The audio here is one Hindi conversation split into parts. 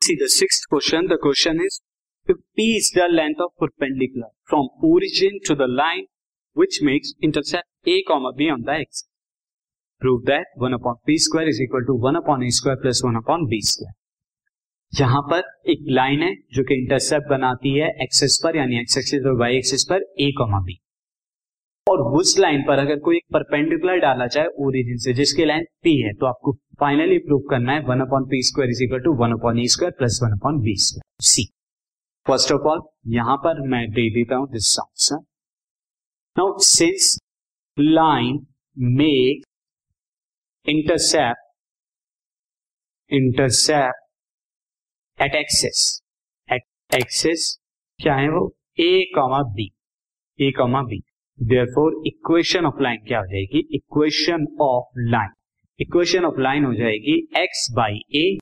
See the sixth question. The question is if P is the length of perpendicular from origin to the line which makes intercept A comma B on the x. Prove that 1 upon P square is equal to 1 upon A square plus 1 upon B square. यहाँ पर एक लाइन है जो कि इंटरसेप्ट बनाती है एक्सेस पर यानी एक्स एक्सिस और वाई एक्सिस पर ए कॉमा बी और उस लाइन पर अगर कोई एक परपेंडिकुलर डाला जाए ओरिजिन से, जिसकी लाइन पी है तो आपको फाइनली प्रूव करना है one upon p square is equal to one upon e square plus one upon b square c first of all यहाँ पर मैं दे देता हूँ this answer now since line make intercept intercept at axes at axes क्या है वो? A comma b a comma b therefore equation of line क्या हो जाएगी? Equation of line equation of line हो जाएगी x by a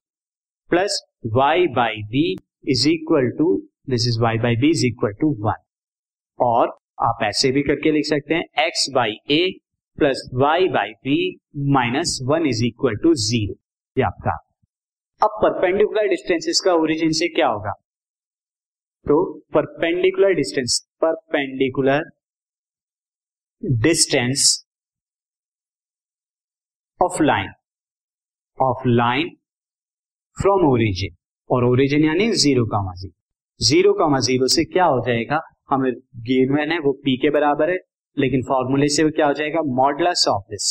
plus y by b is equal to this is y by b is equal to one और आप ऐसे भी करके लिख सकते हैं x by a plus y by b minus one is equal to zero आपका अब परपेंडिकुलर डिस्टेंसेस का ओरिजिन से क्या होगा? तो perpendicular distance perpendicular distance of line of line from origin और ओरिजिन यानी zero comma zero zero comma zero से क्या हो जाएगा? हमें गिवन है, वो पी के बराबर है, लेकिन फॉर्मूले से वो क्या हो जाएगा? Modulus of this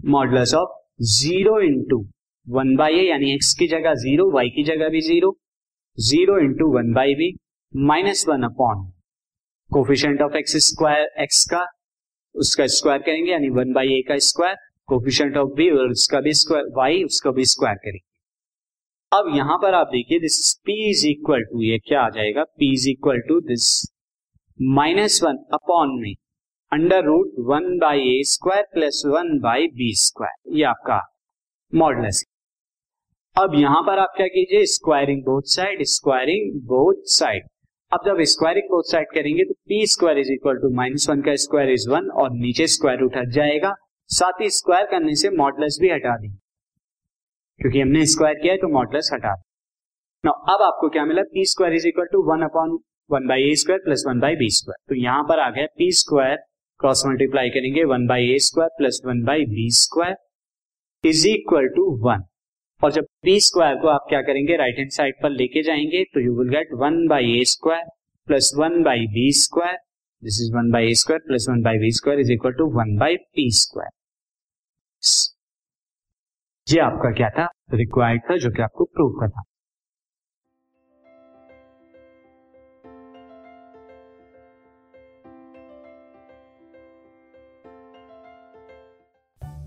modulus of zero into one by a यानी एक्स की जगह ज़ीरो वाई की जगह भी zero zero into one by b minus one upon coefficient of x square x का, उसका स्क्वायर करेंगे, यानी वन बाई ए का स्क्वायर कोफिशियंट ऑफ़ बी और उसका भी स्क्वायर वाई उसका भी स्क्वायर करेंगे। अब यहाँ पर आप देखिए this p is equal to ये क्या आ जाएगा? P is equal to this minus one upon में under root one by a square plus one by b square ये आपका मॉडलस अब यहाँ पर आप क्या कीजिए? Squaring both side squaring both side अब जब स्क्वायरिंग बोथ साइड करेंगे तो p square is equal to minus one का स्क्वायर इज़ वन और नीचे स्क्वायर रूट हट जाएगा। साथ ही स्क्वायर करने से मॉडलस भी हटा देंगे। क्योंकि हमने स्क्वायर किया है तो मॉडलस हटा दें अब आपको क्या मिला? P square is equal to one upon one by a square plus one by b square तो यहाँ पर आ गया पी स्क्वायर क्रॉस मल्टीप्लाई करेंगे one by a square plus one by b square is equal to one और जब पी स्क्वायर को आप क्या करेंगे राइट हैंड साइड पर लेके जाएँगे तो you will get one by a square plus one by b square this is one by a square plus one by b square is equal to one by p square ये आपका क्या था? रिक्वायर्ड था जो कि आपको प्रूव करना